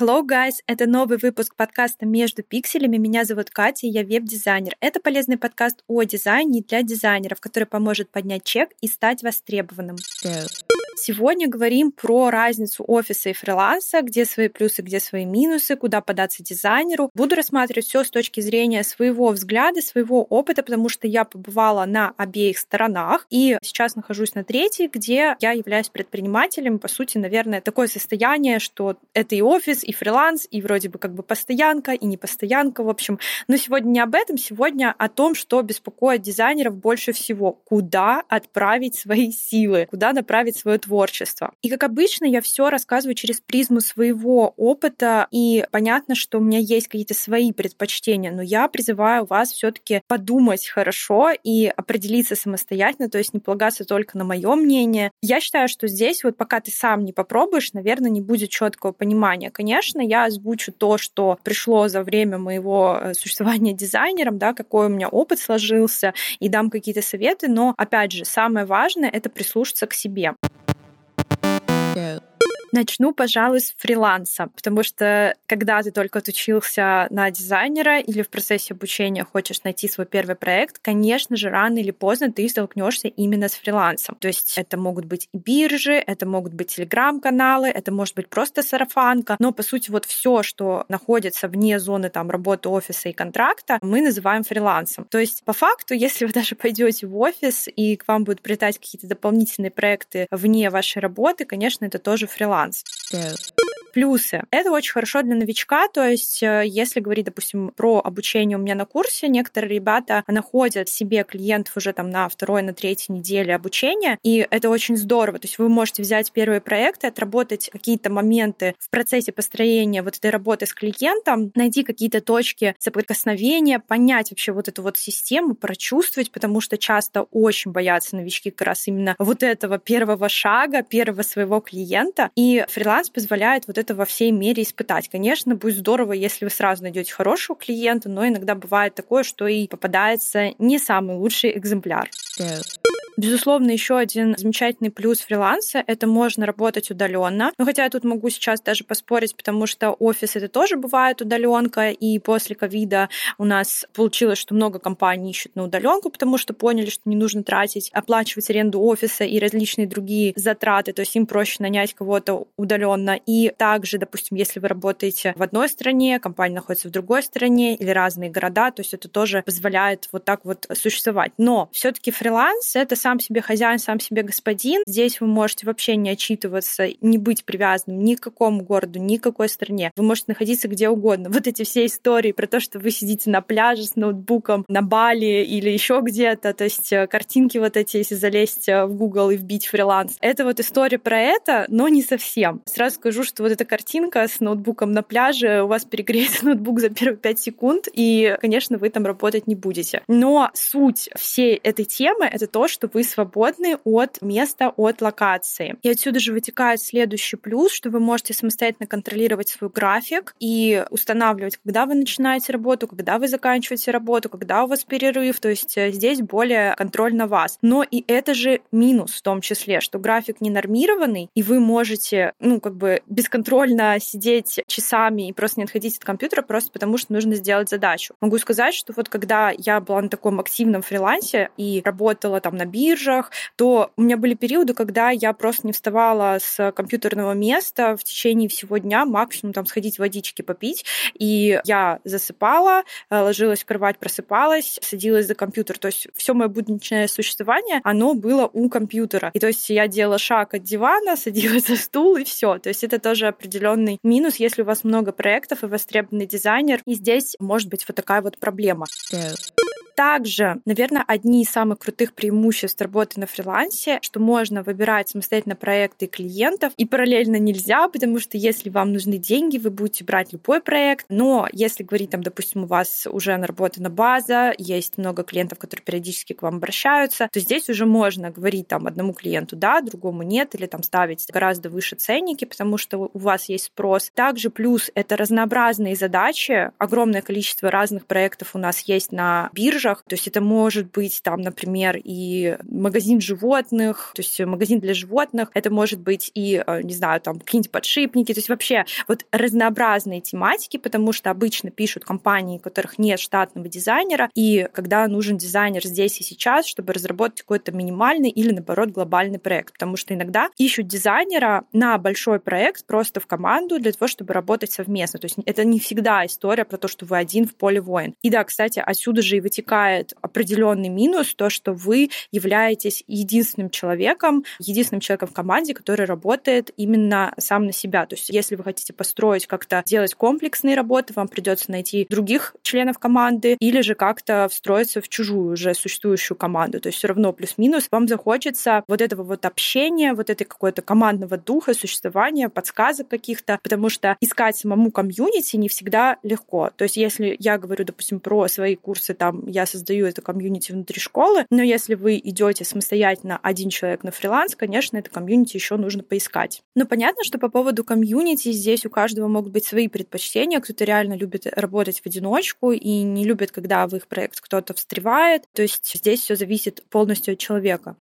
Hello, guys! Это новый выпуск подкаста «Между пикселями». Меня зовут Катя, я веб-дизайнер. Это полезный подкаст о дизайне для дизайнеров, который поможет поднять чек и стать востребованным. Сегодня говорим про разницу офиса и фриланса, где свои плюсы, где свои минусы, куда податься дизайнеру. Буду рассматривать все с точки зрения своего взгляда, своего опыта, потому что я побывала на обеих сторонах и сейчас нахожусь на третьей, где я являюсь предпринимателем. По сути, наверное, такое состояние, что это и офис, и фриланс, и вроде бы как бы постоянка, и не постоянка, в общем. Но сегодня не об этом, сегодня о том, что беспокоит дизайнеров больше всего. Куда отправить свои силы, куда направить свое творчество. И как обычно, я все рассказываю через призму своего опыта, и понятно, что у меня есть какие-то свои предпочтения, но я призываю вас все-таки подумать хорошо и определиться самостоятельно, то есть не полагаться только на мое мнение. Я считаю, что здесь вот пока ты сам не попробуешь, наверное, не будет четкого понимания. Конечно, я озвучу то, что пришло за время моего э, существования дизайнером, да, какой у меня опыт сложился, и дам какие-то советы, но, опять же, самое важное — это прислушаться к себе. Go. Начну, пожалуй, с фриланса, потому что когда ты только отучился на дизайнера или в процессе обучения хочешь найти свой первый проект, конечно же, рано или поздно ты столкнешься именно с фрилансом. То есть это могут быть и биржи, это могут быть телеграм-каналы, это может быть просто сарафанка, но по сути вот все, что находится вне зоны там работы офиса и контракта, мы называем фрилансом. То есть по факту, если вы даже пойдете в офис и к вам будут прилетать какие-то дополнительные проекты вне вашей работы, конечно, это тоже фриланс. nuanced Плюсы. Это очень хорошо для новичка, то есть э, если говорить, допустим, про обучение у меня на курсе, некоторые ребята находят себе клиентов уже там на второй, на третьей неделе обучения, и это очень здорово. То есть вы можете взять первые проекты, отработать какие-то моменты в процессе построения вот этой работы с клиентом, найти какие-то точки соприкосновения, понять вообще вот эту вот систему, прочувствовать, потому что часто очень боятся новички как раз именно вот этого первого шага, первого своего клиента, и фриланс позволяет вот это во всей мере испытать. Конечно, будет здорово, если вы сразу найдете хорошего клиента, но иногда бывает такое, что и попадается не самый лучший экземпляр. Go. Безусловно, еще один замечательный плюс фриланса — это можно работать удаленно. Но хотя я тут могу сейчас даже поспорить, потому что офис это тоже бывает удаленка, и после ковида у нас получилось, что много компаний ищут на удаленку, потому что поняли, что не нужно тратить, оплачивать аренду офиса и различные другие затраты, то есть им проще нанять кого-то удаленно. И также, допустим, если вы работаете в одной стране, компания находится в другой стране или разные города, то есть это тоже позволяет вот так вот существовать. Но все-таки фриланс — это сам себе хозяин, сам себе господин. Здесь вы можете вообще не отчитываться, не быть привязанным ни к какому городу, ни к какой стране. Вы можете находиться где угодно. Вот эти все истории про то, что вы сидите на пляже с ноутбуком на Бали или еще где-то, то есть э, картинки вот эти, если залезть э, в Google и вбить фриланс. Это вот история про это, но не совсем. Сразу скажу, что вот эта картинка с ноутбуком на пляже, у вас перегреется ноутбук за первые пять секунд, и, конечно, вы там работать не будете. Но суть всей этой темы — это то, что вы свободны от места, от локации. И отсюда же вытекает следующий плюс, что вы можете самостоятельно контролировать свой график и устанавливать, когда вы начинаете работу, когда вы заканчиваете работу, когда у вас перерыв. То есть э, здесь более контроль на вас. Но и это же минус в том числе, что график не нормированный, и вы можете, ну, как бы бесконтрольно сидеть часами и просто не отходить от компьютера просто потому, что нужно сделать задачу. Могу сказать, что вот когда я была на таком активном фрилансе и работала там на биржах, то у меня были периоды, когда я просто не вставала с компьютерного места в течение всего дня, максимум там сходить водички попить, и я засыпала, э, ложилась в кровать, просыпалась, садилась за компьютер. То есть все мое будничное существование, оно было у компьютера. И то есть я делала шаг от дивана, садилась за стул, и все. То есть это тоже определенный минус, если у вас много проектов и востребованный дизайнер. И здесь может быть вот такая вот проблема. Go. Также, наверное, одни из самых крутых преимуществ работы на фрилансе, что можно выбирать самостоятельно проекты и клиентов, и параллельно нельзя, потому что если вам нужны деньги, вы будете брать любой проект, но если говорить, там, допустим, у вас уже наработана база, есть много клиентов, которые периодически к вам обращаются, то здесь уже можно говорить там одному клиенту да, другому нет, или там ставить гораздо выше ценники, потому что у вас есть спрос. Также плюс это разнообразные задачи, огромное количество разных проектов у нас есть на биржах, то есть это может быть там, например, и магазин животных, то есть магазин для животных, это может быть и, э, не знаю, там какие-нибудь подшипники, то есть вообще вот разнообразные тематики, потому что обычно пишут компании, у которых нет штатного дизайнера, и когда нужен дизайнер здесь и сейчас, чтобы разработать какой-то минимальный или, наоборот, глобальный проект, потому что иногда ищут дизайнера на большой проект просто в команду для того, чтобы работать совместно. То есть это не всегда история про то, что вы один в поле воин. И да, кстати, отсюда же и вытекает определенный минус, то, что вы являетесь единственным человеком, единственным человеком в команде, который работает именно сам на себя. То есть если вы хотите построить как-то делать комплексные работы, вам придется найти других членов команды или же как-то встроиться в чужую уже существующую команду. То есть все равно плюс-минус вам захочется вот этого вот общения, вот этой какой-то командного духа, существования, подсказок каких-то, потому что искать самому комьюнити не всегда легко. То есть если я говорю, допустим, про свои курсы, там я создаю это комьюнити внутри школы, но если вы идете самостоятельно один человек на фриланс, конечно, это комьюнити еще нужно поискать. Но понятно, что по поводу комьюнити здесь у каждого могут быть свои предпочтения. Кто-то реально любит работать в одиночку и не любит, когда в их проект кто-то встревает. То есть здесь все зависит полностью от человека.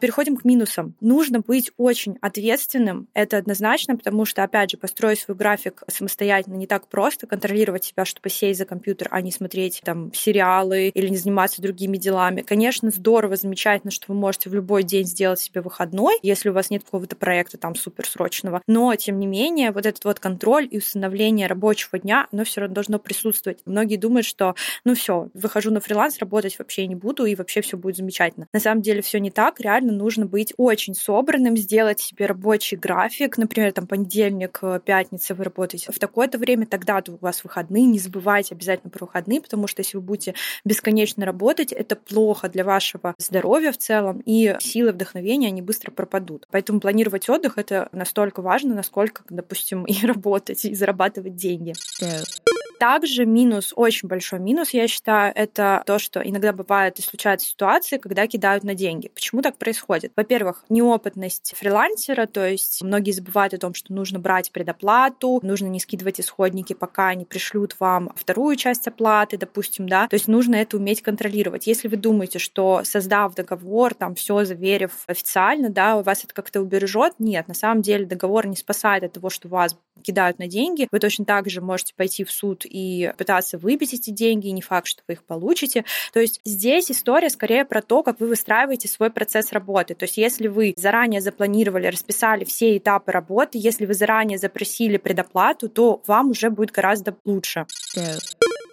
Переходим к минусам. Нужно быть очень ответственным, это однозначно, потому что, опять же, построить свой график самостоятельно не так просто, контролировать себя, чтобы сесть за компьютер, а не смотреть там сериалы или не заниматься другими делами. Конечно, здорово, замечательно, что вы можете в любой день сделать себе выходной, если у вас нет какого-то проекта там суперсрочного. Но, тем не менее, вот этот вот контроль и установление рабочего дня, оно все равно должно присутствовать. Многие думают, что, ну все, выхожу на фриланс, работать вообще не буду, и вообще все будет замечательно. На самом деле все не так, реально реально нужно быть очень собранным, сделать себе рабочий график. Например, там понедельник, э, пятница вы работаете в такое-то время, тогда у вас выходные. Не забывайте обязательно про выходные, потому что если вы будете бесконечно работать, это плохо для вашего здоровья в целом, и силы вдохновения, они быстро пропадут. Поэтому планировать отдых — это настолько важно, насколько, допустим, и работать, и зарабатывать деньги. Yeah. Также минус, очень большой минус, я считаю, это то, что иногда бывает и случаются ситуации, когда кидают на деньги. Почему так происходит? Во-первых, неопытность фрилансера, то есть многие забывают о том, что нужно брать предоплату, нужно не скидывать исходники, пока они пришлют вам вторую часть оплаты, допустим, да, то есть нужно это уметь контролировать. Если вы думаете, что создав договор, там все заверив официально, да, у вас это как-то убережет, нет, на самом деле договор не спасает от того, что вас кидают на деньги. Вы точно так же можете пойти в суд и пытаться выбить эти деньги, и не факт, что вы их получите. То есть здесь история скорее про то, как вы выстраиваете свой процесс работы. То есть если вы заранее запланировали, расписали все этапы работы, если вы заранее запросили предоплату, то вам уже будет гораздо лучше.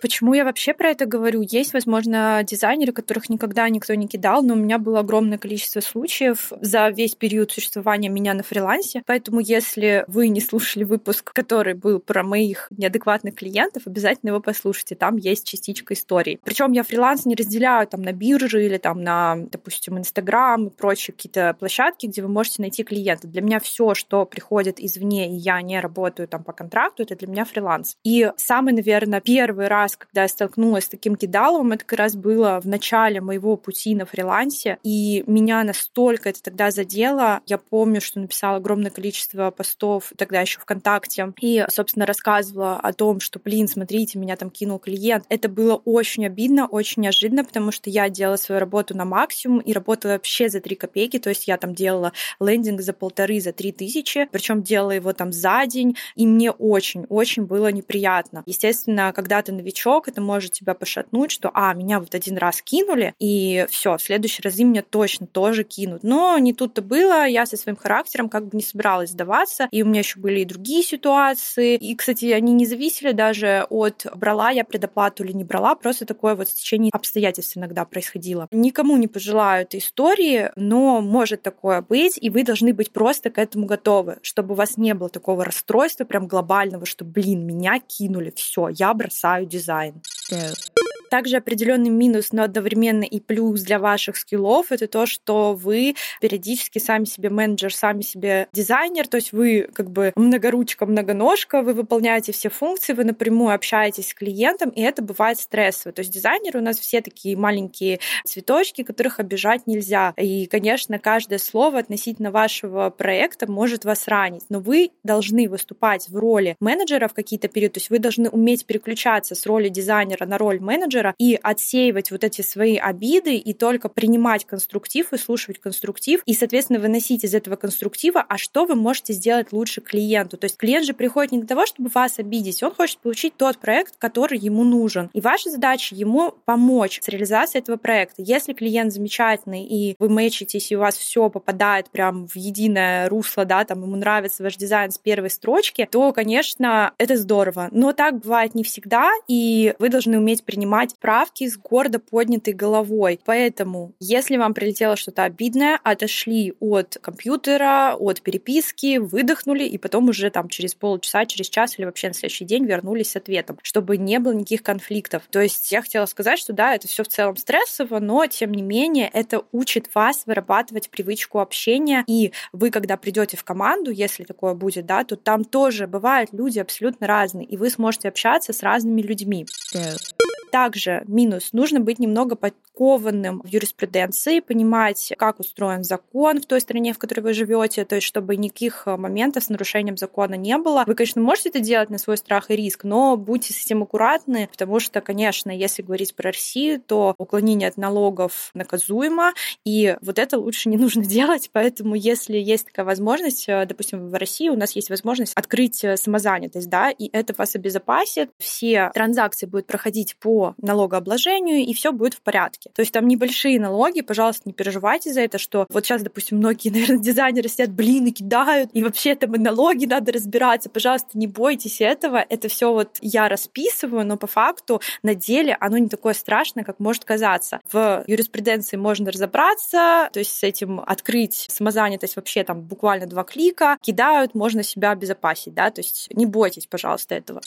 Почему я вообще про это говорю? Есть, возможно, дизайнеры, которых никогда никто не кидал, но у меня было огромное количество случаев за весь период существования меня на фрилансе. Поэтому, если вы не слушали выпуск, который был про моих неадекватных клиентов, обязательно его послушайте. Там есть частичка истории. Причем я фриланс не разделяю там на биржи или там на, допустим, Инстаграм и прочие какие-то площадки, где вы можете найти клиента. Для меня все, что приходит извне, и я не работаю там по контракту, это для меня фриланс. И самый, наверное, первый раз раз, когда я столкнулась с таким кидаловым, это как раз было в начале моего пути на фрилансе, и меня настолько это тогда задело. Я помню, что написала огромное количество постов тогда еще ВКонтакте, и, собственно, рассказывала о том, что, блин, смотрите, меня там кинул клиент. Это было очень обидно, очень неожиданно, потому что я делала свою работу на максимум и работала вообще за 3 копейки, то есть я там делала лендинг за полторы, за три тысячи, причем делала его там за день, и мне очень-очень было неприятно. Естественно, когда ты новичок, новичок, это может тебя пошатнуть, что, а, меня вот один раз кинули, и все, в следующий раз меня точно тоже кинут. Но не тут-то было, я со своим характером как бы не собиралась сдаваться, и у меня еще были и другие ситуации, и, кстати, они не зависели даже от брала я предоплату или не брала, просто такое вот стечение обстоятельств иногда происходило. Никому не пожелаю этой истории, но может такое быть, и вы должны быть просто к этому готовы, чтобы у вас не было такого расстройства прям глобального, что, блин, меня кинули, все, я бросаю дизайн. design. Dope. Также определенный минус, но одновременно и плюс для ваших скиллов это то, что вы периодически сами себе менеджер, сами себе дизайнер, то есть вы как бы многоручка, многоножка, вы выполняете все функции, вы напрямую общаетесь с клиентом, и это бывает стрессово. То есть дизайнеры у нас все такие маленькие цветочки, которых обижать нельзя. И, конечно, каждое слово относительно вашего проекта может вас ранить, но вы должны выступать в роли менеджера в какие-то периоды, то есть вы должны уметь переключаться с роли дизайнера на роль менеджера и отсеивать вот эти свои обиды и только принимать конструктив, и слушать конструктив, и, соответственно, выносить из этого конструктива, а что вы можете сделать лучше клиенту. То есть клиент же приходит не для того, чтобы вас обидеть, он хочет получить тот проект, который ему нужен. И ваша задача ему помочь с реализацией этого проекта. Если клиент замечательный, и вы мэчитесь, и у вас все попадает прям в единое русло, да, там ему нравится ваш дизайн с первой строчки, то, конечно, это здорово. Но так бывает не всегда, и вы должны уметь принимать правки с гордо поднятой головой. Поэтому, если вам прилетело что-то обидное, отошли от компьютера, от переписки, выдохнули, и потом уже там через полчаса, через час или вообще на следующий день вернулись с ответом, чтобы не было никаких конфликтов. То есть я хотела сказать, что да, это все в целом стрессово, но тем не менее это учит вас вырабатывать привычку общения, и вы, когда придете в команду, если такое будет, да, то там тоже бывают люди абсолютно разные, и вы сможете общаться с разными людьми. Также минус. Нужно быть немного подкованным в юриспруденции, понимать, как устроен закон в той стране, в которой вы живете, то есть чтобы никаких э, моментов с нарушением закона не было. Вы, конечно, можете это делать на свой страх и риск, но будьте с этим аккуратны, потому что, конечно, если говорить про Россию, то уклонение от налогов наказуемо, и вот это лучше не нужно делать, поэтому если есть такая возможность, э, допустим, в России у нас есть возможность открыть э, самозанятость, да, и это вас обезопасит, все транзакции будут проходить по налогообложению, и все будет в порядке. То есть там небольшие налоги, пожалуйста, не переживайте за это, что вот сейчас, допустим, многие, наверное, дизайнеры сидят, блин, и кидают, и вообще там и налоги надо разбираться. Пожалуйста, не бойтесь этого. Это все вот я расписываю, но по факту на деле оно не такое страшное, как может казаться. В юриспруденции можно разобраться, то есть с этим открыть самозанятость вообще там буквально два клика, кидают, можно себя обезопасить, да, то есть не бойтесь, пожалуйста, этого.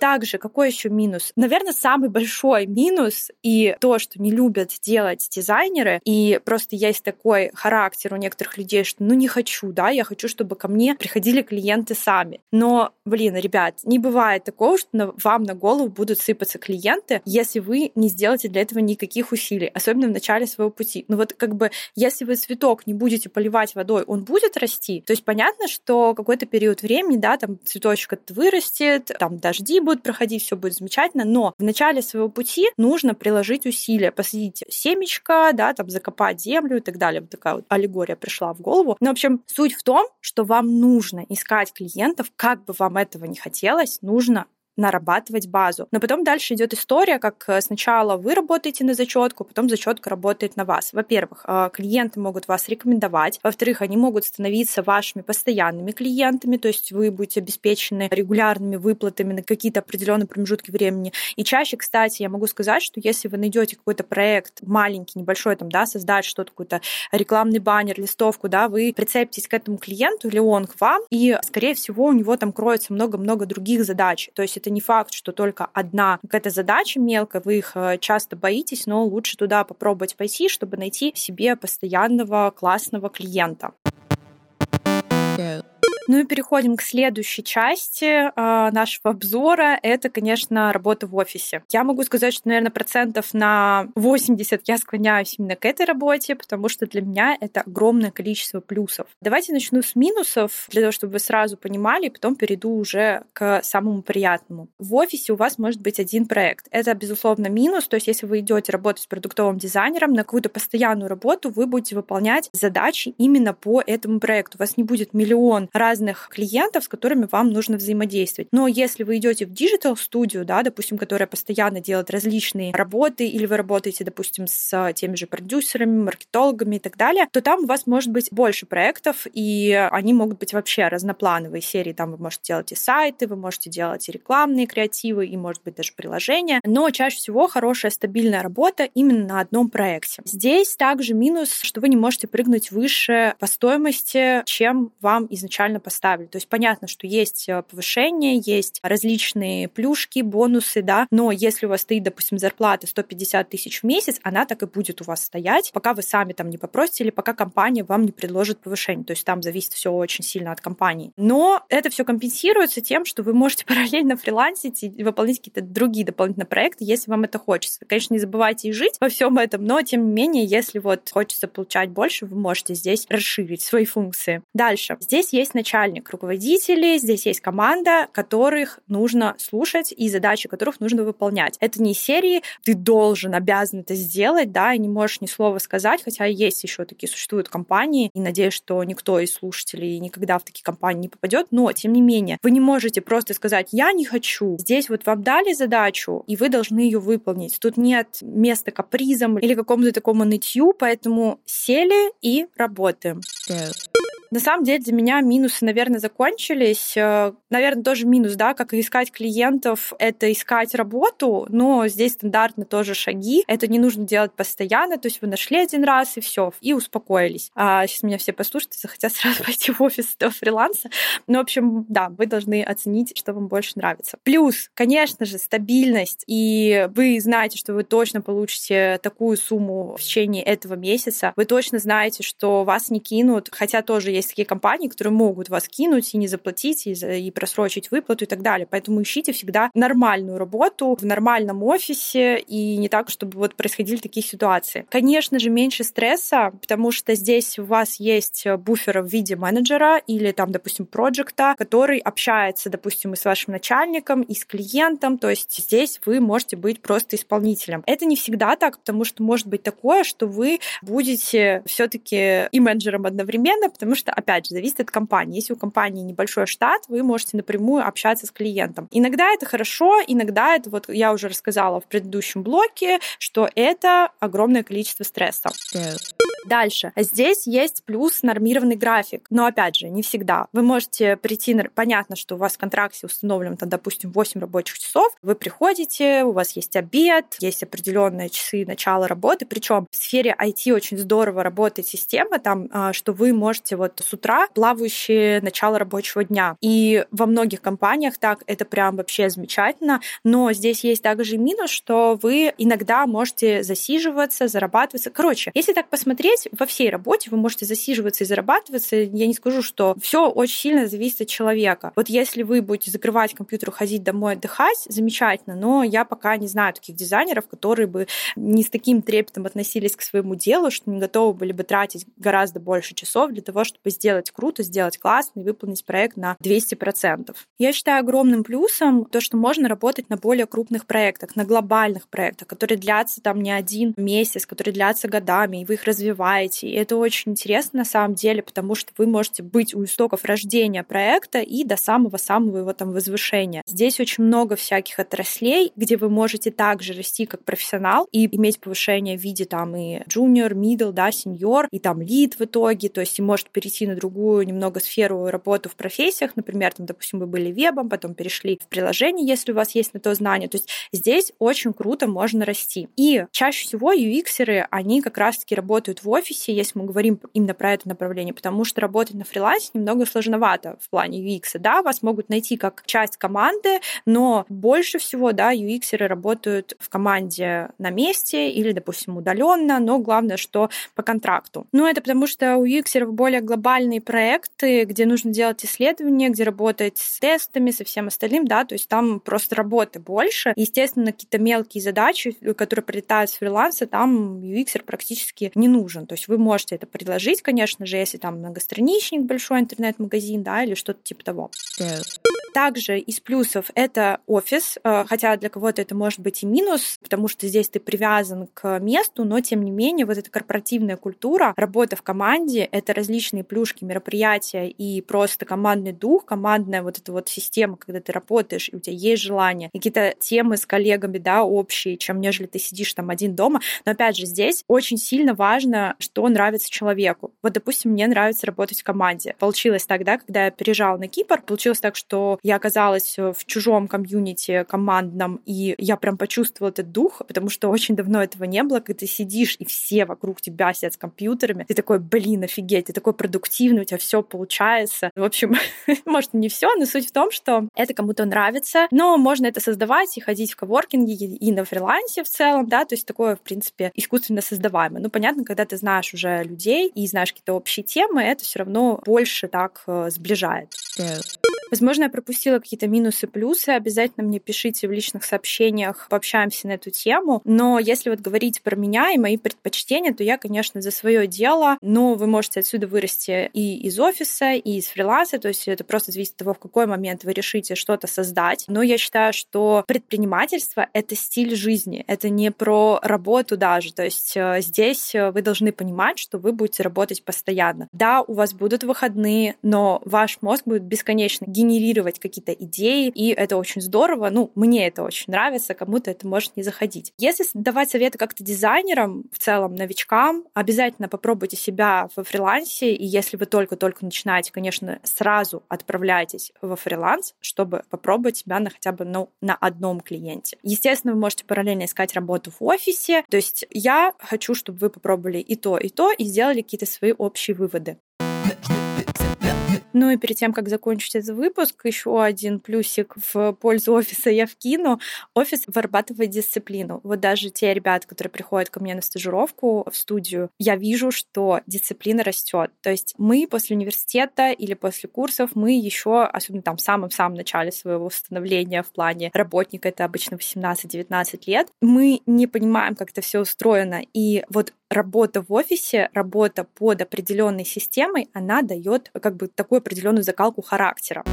Также, какой еще минус? Наверное, самый большой минус и то, что не любят делать дизайнеры, и просто есть такой характер у некоторых людей, что ну не хочу, да, я хочу, чтобы ко мне приходили клиенты сами. Но, блин, ребят, не бывает такого, что на, вам на голову будут сыпаться клиенты, если вы не сделаете для этого никаких усилий, особенно в начале своего пути. Ну вот как бы, если вы цветок не будете поливать водой, он будет расти. То есть понятно, что какой-то период времени, да, там цветочек вырастет, там дожди будут проходить, все будет замечательно, но в начале своего пути нужно приложить усилия, посадить семечко, да, там закопать землю и так далее. Вот такая вот аллегория пришла в голову. Но, в общем, суть в том, что вам нужно искать клиентов, как бы вам этого не хотелось, нужно нарабатывать базу. Но потом дальше идет история, как э, сначала вы работаете на зачетку, потом зачетка работает на вас. Во-первых, э, клиенты могут вас рекомендовать. Во-вторых, они могут становиться вашими постоянными клиентами, то есть вы будете обеспечены регулярными выплатами на какие-то определенные промежутки времени. И чаще, кстати, я могу сказать, что если вы найдете какой-то проект маленький, небольшой, там, да, создать что-то, какой-то рекламный баннер, листовку, да, вы прицепитесь к этому клиенту или он к вам, и, скорее всего, у него там кроется много-много других задач. То есть это не факт, что только одна какая-то задача мелкая, вы их э, часто боитесь, но лучше туда попробовать пойти, чтобы найти себе постоянного классного клиента. Go. Ну и переходим к следующей части э, нашего обзора. Это, конечно, работа в офисе. Я могу сказать, что, наверное, процентов на 80 я склоняюсь именно к этой работе, потому что для меня это огромное количество плюсов. Давайте начну с минусов, для того, чтобы вы сразу понимали, и потом перейду уже к самому приятному. В офисе у вас может быть один проект. Это, безусловно, минус. То есть, если вы идете работать с продуктовым дизайнером на какую-то постоянную работу, вы будете выполнять задачи именно по этому проекту. У вас не будет миллион разных разных клиентов, с которыми вам нужно взаимодействовать. Но если вы идете в digital студию, да, допустим, которая постоянно делает различные работы, или вы работаете, допустим, с теми же продюсерами, маркетологами и так далее, то там у вас может быть больше проектов, и они могут быть вообще разноплановые серии. Там вы можете делать и сайты, вы можете делать и рекламные креативы, и, может быть, даже приложения. Но чаще всего хорошая стабильная работа именно на одном проекте. Здесь также минус, что вы не можете прыгнуть выше по стоимости, чем вам изначально поставили. То есть понятно, что есть э, повышение, есть различные плюшки, бонусы, да, но если у вас стоит, допустим, зарплата 150 тысяч в месяц, она так и будет у вас стоять, пока вы сами там не попросите или пока компания вам не предложит повышение. То есть там зависит все очень сильно от компании. Но это все компенсируется тем, что вы можете параллельно фрилансить и выполнять какие-то другие дополнительные проекты, если вам это хочется. Конечно, не забывайте и жить во всем этом, но тем не менее, если вот хочется получать больше, вы можете здесь расширить свои функции. Дальше. Здесь есть начальник, руководители, здесь есть команда, которых нужно слушать и задачи которых нужно выполнять. Это не серии «ты должен, обязан это сделать», да, и не можешь ни слова сказать, хотя есть еще такие существуют компании, и надеюсь, что никто из слушателей никогда в такие компании не попадет, но тем не менее, вы не можете просто сказать «я не хочу». Здесь вот вам дали задачу, и вы должны ее выполнить. Тут нет места капризам или какому-то такому нытью, поэтому сели и работаем. Yeah. На самом деле для меня минусы, наверное, закончились. Э, наверное, тоже минус, да, как искать клиентов, это искать работу, но здесь стандартно тоже шаги. Это не нужно делать постоянно, то есть вы нашли один раз и все, и успокоились. А сейчас меня все послушают захотят сразу пойти в офис этого фриланса. Ну, в общем, да, вы должны оценить, что вам больше нравится. Плюс, конечно же, стабильность, и вы знаете, что вы точно получите такую сумму в течение этого месяца. Вы точно знаете, что вас не кинут, хотя тоже есть есть такие компании, которые могут вас кинуть и не заплатить, и, и просрочить выплату и так далее. Поэтому ищите всегда нормальную работу в нормальном офисе и не так, чтобы вот происходили такие ситуации. Конечно же, меньше стресса, потому что здесь у вас есть буфер в виде менеджера или там, допустим, проекта, который общается, допустим, и с вашим начальником, и с клиентом. То есть здесь вы можете быть просто исполнителем. Это не всегда так, потому что может быть такое, что вы будете все-таки и менеджером одновременно, потому что опять же, зависит от компании. Если у компании небольшой штат, вы можете напрямую общаться с клиентом. Иногда это хорошо, иногда это, вот я уже рассказала в предыдущем блоке, что это огромное количество стресса. Yeah. Дальше. Здесь есть плюс нормированный график. Но опять же, не всегда. Вы можете прийти, понятно, что у вас в контракте установлен, там, допустим, 8 рабочих часов. Вы приходите, у вас есть обед, есть определенные часы начала работы. Причем в сфере IT очень здорово работает система, там, а, что вы можете вот с утра плавающее начало рабочего дня. И во многих компаниях так это прям вообще замечательно. Но здесь есть также минус, что вы иногда можете засиживаться, зарабатываться. Короче, если так посмотреть, во всей работе вы можете засиживаться и зарабатываться. Я не скажу, что все очень сильно зависит от человека. Вот если вы будете закрывать компьютер, уходить домой отдыхать, замечательно, но я пока не знаю таких дизайнеров, которые бы не с таким трепетом относились к своему делу, что не готовы были бы тратить гораздо больше часов для того, чтобы сделать круто, сделать классно и выполнить проект на 200%. Я считаю огромным плюсом то, что можно работать на более крупных проектах, на глобальных проектах, которые длятся там не один месяц, которые длятся годами, и вы их развиваете. И это очень интересно на самом деле, потому что вы можете быть у истоков рождения проекта и до самого-самого его там возвышения. Здесь очень много всяких отраслей, где вы можете также расти как профессионал и иметь повышение в виде там и junior, middle, да, senior, и там лид в итоге, то есть и может перейти на другую немного сферу работу в профессиях, например, там, допустим, вы были вебом, потом перешли в приложение, если у вас есть на то знание. То есть здесь очень круто можно расти. И чаще всего UX-еры, они как раз-таки работают в офисе, если мы говорим именно про это направление, потому что работать на фрилансе немного сложновато в плане UX. Да, вас могут найти как часть команды, но больше всего, да, UX-еры работают в команде на месте или, допустим, удаленно, но главное, что по контракту. Ну, это потому что у UX-еров более глобальные проекты, где нужно делать исследования, где работать с тестами, со всем остальным, да, то есть там просто работы больше. Естественно, какие-то мелкие задачи, которые прилетают с фриланса, там UX практически не нужен. То есть вы можете это предложить, конечно же, если там многостраничник, большой интернет-магазин, да, или что-то типа того. Yeah. Также из плюсов это офис, э, хотя для кого-то это может быть и минус, потому что здесь ты привязан к месту, но тем не менее вот эта корпоративная культура, работа в команде, это различные плюшки, мероприятия и просто командный дух, командная вот эта вот система, когда ты работаешь, и у тебя есть желание, какие-то темы с коллегами, да, общие, чем нежели ты сидишь там один дома. Но опять же, здесь очень сильно важно, что нравится человеку. Вот, допустим, мне нравится работать в команде. Получилось так, да, когда я переезжала на Кипр, получилось так, что Я оказалась в чужом комьюнити командном, и я прям почувствовала этот дух, потому что очень давно этого не было, когда ты сидишь, и все вокруг тебя сидят с компьютерами. Ты такой, блин, офигеть, ты такой продуктивный, у тебя все получается. В общем, может, не все, но суть в том, что это кому-то нравится, но можно это создавать и ходить в коворкинге и на фрилансе в целом, да, то есть такое, в принципе, искусственно создаваемое. Ну, понятно, когда ты знаешь уже людей и знаешь какие-то общие темы, это все равно больше так э, сближает. Yeah. Возможно, я пропустила какие-то минусы, плюсы. Обязательно мне пишите в личных сообщениях, пообщаемся на эту тему. Но если вот говорить про меня и мои предпочтения, то я, конечно, за свое дело, но вы можете отсюда вырасти и из офиса, и из фриланса, то есть это просто зависит от того, в какой момент вы решите что-то создать. Но я считаю, что предпринимательство — это стиль жизни, это не про работу даже. То есть э, здесь э, вы должны понимать, что вы будете работать постоянно. Да, у вас будут выходные, но ваш мозг будет бесконечно генерировать какие-то идеи, и это очень здорово. Ну, мне это очень нравится, кому-то это может не заходить. Если давать советы как-то дизайнерам, в целом новичкам, обязательно попробуйте себя во фрилансе, и если вы только-только начинаете, конечно, сразу отправляйтесь во фриланс, чтобы попробовать себя на хотя бы ну, на одном клиенте. Естественно, вы можете параллельно искать работу в офисе. То есть я хочу, чтобы вы попробовали и то, и то, и сделали какие-то свои общие выводы. Ну и перед тем, как закончить этот выпуск, еще один плюсик в пользу офиса я вкину. Офис вырабатывает дисциплину. Вот даже те ребята, которые приходят ко мне на стажировку в студию, я вижу, что дисциплина растет. То есть мы после университета или после курсов, мы еще, особенно там в самом-самом начале своего становления в плане работника, это обычно 18-19 лет, мы не понимаем, как это все устроено. И вот работа в офисе, работа под определенной системой, она дает как бы такую определенную закалку характера.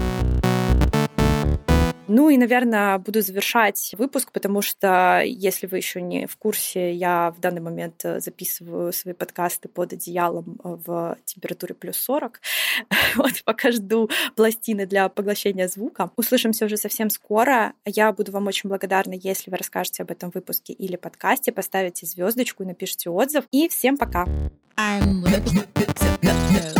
Ну и, наверное, буду завершать выпуск, потому что, если вы еще не в курсе, я в данный момент э, записываю свои подкасты под одеялом э, в температуре плюс 40. Вот пока жду пластины для поглощения звука. Услышимся уже совсем скоро. Я буду вам очень благодарна, если вы расскажете об этом выпуске или подкасте, поставите звездочку и напишите отзыв. И всем пока! I'm